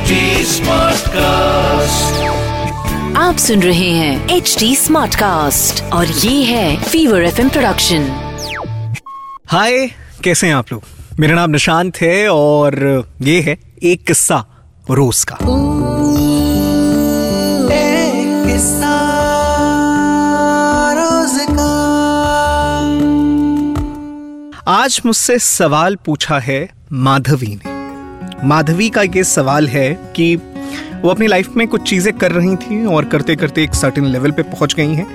HD Smartcast. आप सुन रहे हैं एच डी स्मार्ट कास्ट और ये है फीवर एफ़ प्रोडक्शन हाय कैसे हैं आप लोग? मेरा नाम निशांत है और ये है एक किस्सा रोज का। आज मुझसे सवाल पूछा है माधवी ने। माधवी का ये सवाल है कि वो अपनी लाइफ में कुछ चीज़ें कर रही थी और करते करते एक सर्टेन लेवल पे पहुँच गई हैं।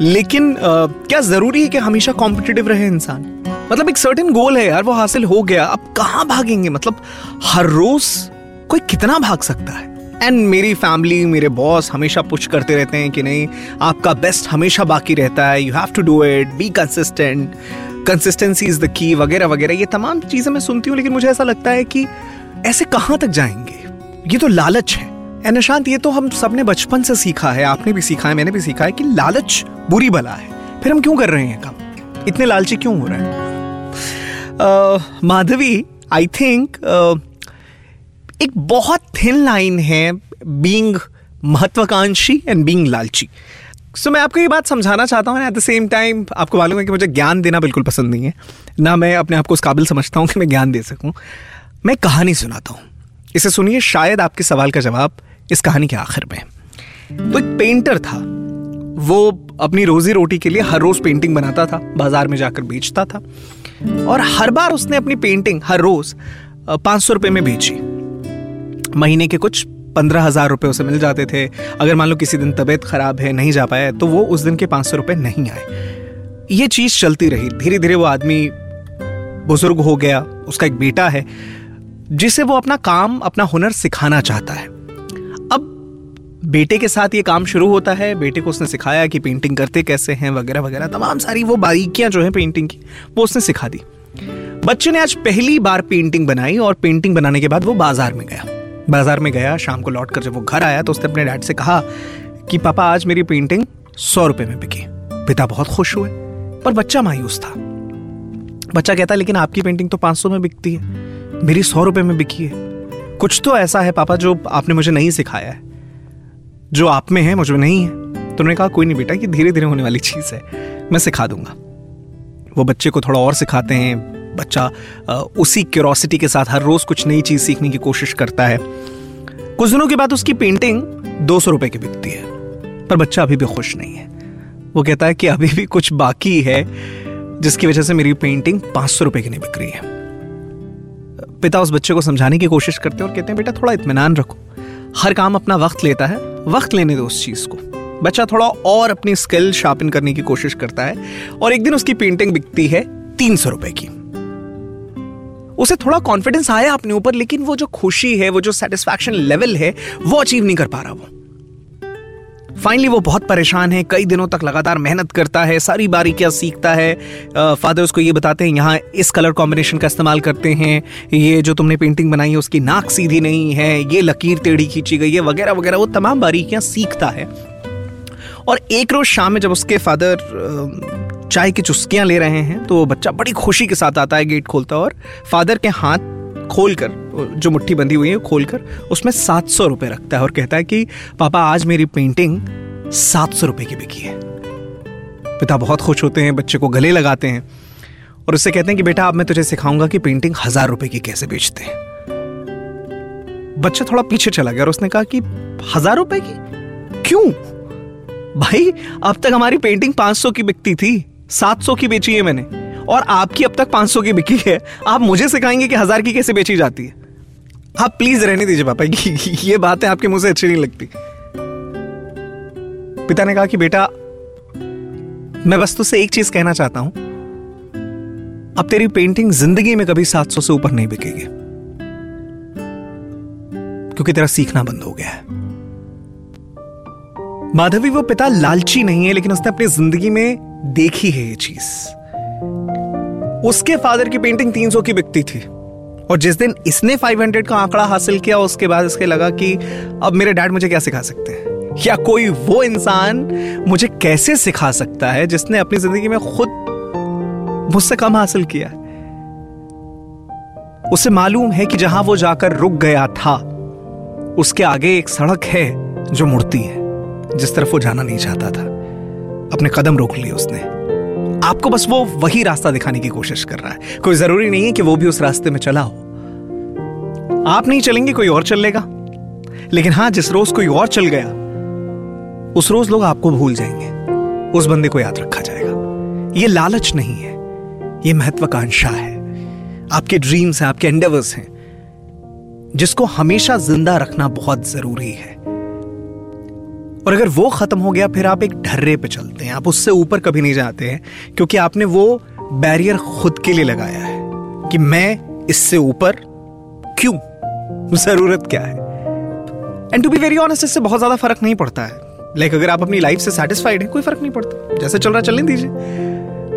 लेकिन अ, क्या ज़रूरी है कि हमेशा कॉम्पिटिटिव रहे इंसान? मतलब एक सर्टेन गोल है यार वो हासिल हो गया अब कहाँ भागेंगे? मतलब हर रोज कोई कितना भाग सकता है? एंड मेरी फैमिली मेरे बॉस हमेशा पुश करते रहते हैं कि नहीं आपका बेस्ट हमेशा बाकी रहता है you have to do it be consistent consistency is the key वगैरह वगैरह ये तमाम चीज़ें मैं सुनती हूँ लेकिन मुझे ऐसा लगता है कि ऐसे कहाँ तक जाएँगे? ये तो लालच है। निशांत ये तो हम सबने बचपन से सीखा है आपने भी सीखा है मैंने भी सीखा है कि लालच बुरी बला है। फिर हम क्यों कर रहे हैं काम? इतने लालची क्यों हो रहे हैं? माधवी आई थिंक एक बहुत थिन लाइन है बींग महत्वाकांक्षी एंड बींग लालची। सो so, मैं आपको ये बात समझाना चाहता हूँ एट द सेम टाइम आपको मालूम है कि मुझे ज्ञान देना बिल्कुल पसंद नहीं है। ना मैं अपने आप को उस काबिल समझता हूँ कि मैं ज्ञान दे सकूँ। मैं कहानी सुनाता हूँ। इसे सुनिए शायद आपके सवाल का जवाब इस कहानी के आखिर में। तो एक पेंटर था। वो अपनी रोजी रोटी के लिए हर रोज पेंटिंग बनाता था, बाज़ार में जाकर बेचता था। और हर बार उसने अपनी पेंटिंग हर रोज पाँच सौ रुपये में बेची। महीने के कुछ पंद्रह हज़ार रुपये उसे मिल जाते थे। अगर मान लो किसी दिन तबीयत खराब है, नहीं जा पाया तो वो उस दिन के पाँच सौ रुपये नहीं आए। ये चीज़ चलती रही। धीरे धीरे वो आदमी बुज़ुर्ग हो गया, उसका एक बेटा है। जिसे वो अपना काम, अपना हुनर सिखाना चाहता है। अब बेटे के साथ ये काम शुरू होता है। बेटे को उसने सिखाया कि पेंटिंग करते कैसे हैं, वगैरह वगैरह। तमाम सारी वो बारीकियाँ जो है पेंटिंग की, वो उसने सिखा दी। बच्चे ने आज पहली बार पेंटिंग बनाई और पेंटिंग बनाने के बाद वो बाज़ार में गया। बाज़ार में गया, शाम को लौट कर जब वो घर आया तो उसने अपने डैड से कहा कि, पापा, आज मेरी पेंटिंग सौ रुपए में बिकी। पिता बहुत खुश हुए, पर बच्चा मायूस था। बच्चा कहता, लेकिन आपकी पेंटिंग तो पाँच सौ में बिकती है। मेरी सौ रुपए में बिकी है। कुछ तो ऐसा है पापा जो आपने मुझे नहीं सिखाया है। जो आप में है, मुझमें नहीं है। तो उन्होंने कहा, कोई नहीं बेटा, ये धीरे धीरे होने वाली चीज़ है। मैं सिखा दूँगा। वो बच्चे को थोड़ा और सिखाते हैं। बच्चा उसी क्यूरोसिटी के साथ हर रोज कुछ नई चीज़ सीखने की कोशिश करता है। कुछ दिनों के बाद उसकी पेंटिंग दो सौ रुपए की बिकती है। पर बच्चा अभी भी खुश नहीं है। वो कहता है कि अभी भी कुछ बाकी है, जिसकी वजह से मेरी पेंटिंग पाँच सौ रुपए की नहीं बिक रही है। पिता उस बच्चे को समझाने की कोशिश करते हैं और कहते हैं, बेटा, थोड़ा इतमान रखो। हर काम अपना वक्त लेता है। वक्त लेने दो उस चीज़ को। बच्चा थोड़ा और अपनी स्किल शार्पन करने की कोशिश करता है और एक दिन उसकी पेंटिंग बिकती है तीन सौ रुपए की। उसे थोड़ा कॉन्फिडेंस आया अपने ऊपर, लेकिन वो जो खुशी है, वो जो सेटिस्फैक्शन लेवल है, वो अचीव नहीं कर पा रहा वो। फाइनली वो बहुत परेशान है, कई दिनों तक लगातार मेहनत करता है, सारी बारीकियाँ सीखता है। फादर उसको ये बताते हैं, यहाँ इस कलर कॉम्बिनेशन का इस्तेमाल करते हैं, ये जो तुमने पेंटिंग बनाई है, उसकी नाक सीधी नहीं है, ये लकीर टेढ़ी खींची गई है, वगैरह वगैरह, वो तमाम बारीकियाँ सीखता है। और एक रोज शाम में जब उसके फादर चाय की चुस्कियाँ ले रहे हैं तो वो बच्चा बड़ी खुशी के साथ आता है गेट खोलता है और फादर के हाथ खोलकर जो मुट्ठी बंधी हुई है, खोलकर उसमें सात सौ रुपये रखता है और कहता है कि, पापा, आज मेरी पेंटिंग सात सौ रुपये की बिकी है। पिता बहुत खुश होते हैं, बच्चे को गले लगाते हैं और उससे कहते हैं कि, बेटा, अब मैं तुझे सिखाऊँगा कि पेंटिंग हज़ार रुपए की कैसे बेचते हैं। बच्चा थोड़ा पीछे चला गया और उसने कहा कि, हज़ार रुपए की? क्यों? भाई, अब तक हमारी पेंटिंग 500 की बिकती थी 700 की बेची है मैंने और आपकी अब तक 500 की बिकी है। आप मुझे सिखाएँगे कि हज़ार की कैसे बेची जाती है? आप प्लीज़ रहने दीजिए पापा ये बातें आपके मुँह से अच्छी नहीं लगती। पिता ने कहा कि बेटा, मैं बस तुझसे एक चीज़ कहना चाहता हूँ। अब तेरी पेंटिंग ज़िंदगी में कभी 700 से ऊपर नहीं बिकेगी। क्योंकि तेरा सीखना बंद हो गया है। माधवी, वो पिता लालची नहीं है, लेकिन उसने अपनी ज़िंदगी में देखी है ये चीज़। उसके फादर की पेंटिंग 300 की बिकती थी। और जिस दिन इसने 500 का आंकड़ा हासिल किया, उसके बाद इसके लगा कि अब मेरे डैड मुझे क्या सिखा सकते हैं? या कोई वो इंसान मुझे कैसे सिखा सकता है जिसने अपनी ज़िंदगी में खुद मुझसे कम हासिल किया? उसे मालूम है कि जहाँ वो जाकर रुक गया था, उसके आगे एक सड़क है जो मुड़ती है, जिस तरफ़ वो जाना नहीं चाहता था। अपने कदम रोक लिए उसने। आपको बस वो वही रास्ता दिखाने की कोशिश कर रहा है। कोई ज़रूरी नहीं है कि वो भी उस रास्ते में चला हो। आप नहीं चलेंगे, कोई और चल लेगा। लेकिन हाँ, जिस रोज कोई और चल गया, उस रोज लोग आपको भूल जाएँगे। उस बंदे को याद रखा जाएगा। ये लालच नहीं है। ये महत्वाकांक्षा है। आपके ड्रीम्स हैं, आपके एंडेवर्स हैं। जिसको हमेशा ज़िंदा रखना बहुत ज़रूरी है। और अगर वो खत्म हो गया फिर आप एक ढर्रे पे चलते हैं। आप उससे ऊपर कभी नहीं जाते हैं क्योंकि आपने वो बैरियर खुद के लिए लगाया है कि मैं इससे ऊपर क्यों? ज़रूरत क्या है? And to be very honest इससे बहुत ज़्यादा फ़र्क नहीं पड़ता है। लाइक like, अगर आप अपनी लाइफ से सेटिस्फाइड है कोई फ़र्क नहीं पड़ता। जैसे चल रहा चलने दीजिए।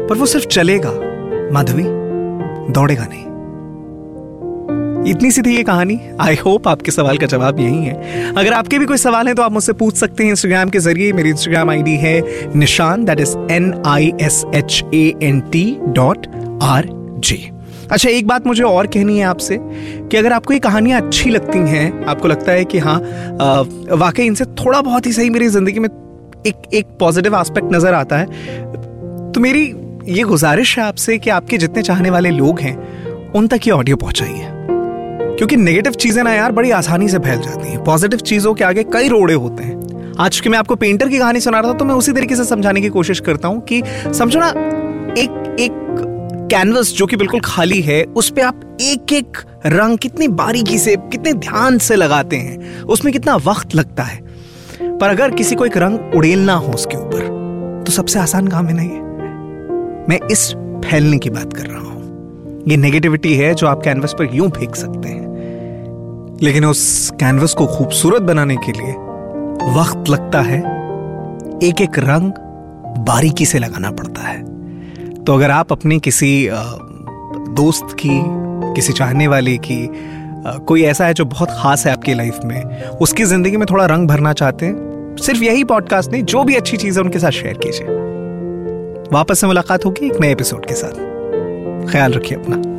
पर वो सिर्फ़ चलेगा माधवी दौड़ेगा नहीं। इतनी सी थी ये कहानी? आई होप आपके सवाल का जवाब यही है। अगर आपके भी कोई सवाल है तो आप मुझसे पूछ सकते हैं इंस्टाग्राम के ज़रिए। मेरी इंस्टाग्राम आईडी है Nishant that is N I S H A N T dot R J अच्छा एक बात मुझे और कहनी है आपसे, कि अगर आपको ये कहानियाँ अच्छी लगती हैं, आपको लगता है कि हाँ वाकई इनसे थोड़ा बहुत ही सही मेरी ज़िंदगी में एक एक पॉजिटिव एस्पेक्ट नज़र आता है तो मेरी ये गुजारिश है आपसे कि आपके जितने चाहने वाले लोग हैं, उन तक ये ऑडियो पहुंचाइए। क्योंकि नेगेटिव चीज़ें ना यार बड़ी आसानी से फैल जाती हैं। पॉजिटिव चीज़ों के आगे कई रोड़े होते हैं। आज की मैं आपको पेंटर की कहानी सुना रहा था तो मैं उसी तरीके से समझाने की कोशिश करता हूँ कि समझो ना, एक एक कैनवस जो कि बिल्कुल खाली है, उस पर आप एक एक रंग कितनी बारीकी से, कितने ध्यान से लगाते हैं, उसमें कितना वक्त लगता है। पर अगर किसी को एक रंग उड़ेलना हो उसके ऊपर तो सबसे आसान काम है ना ये। मैं इस फैलने की बात कर रहा हूँ। ये नेगेटिविटी है जो आप कैनवस पर यूँ फेंक सकते हैं। लेकिन उस कैनवस को खूबसूरत बनाने के लिए वक्त लगता है। एक एक रंग बारीकी से लगाना पड़ता है। तो अगर आप अपने किसी दोस्त की, किसी चाहने वाले की कोई ऐसा है जो बहुत खास है आपकी लाइफ में, उसकी ज़िंदगी में थोड़ा रंग भरना चाहते हैं, सिर्फ़ यही पॉडकास्ट नहीं, जो भी अच्छी चीज़ है उनके साथ शेयर कीजिए। वापस से मुलाकात होगी एक नए एपिसोड के साथ। ख्याल रखिए अपना।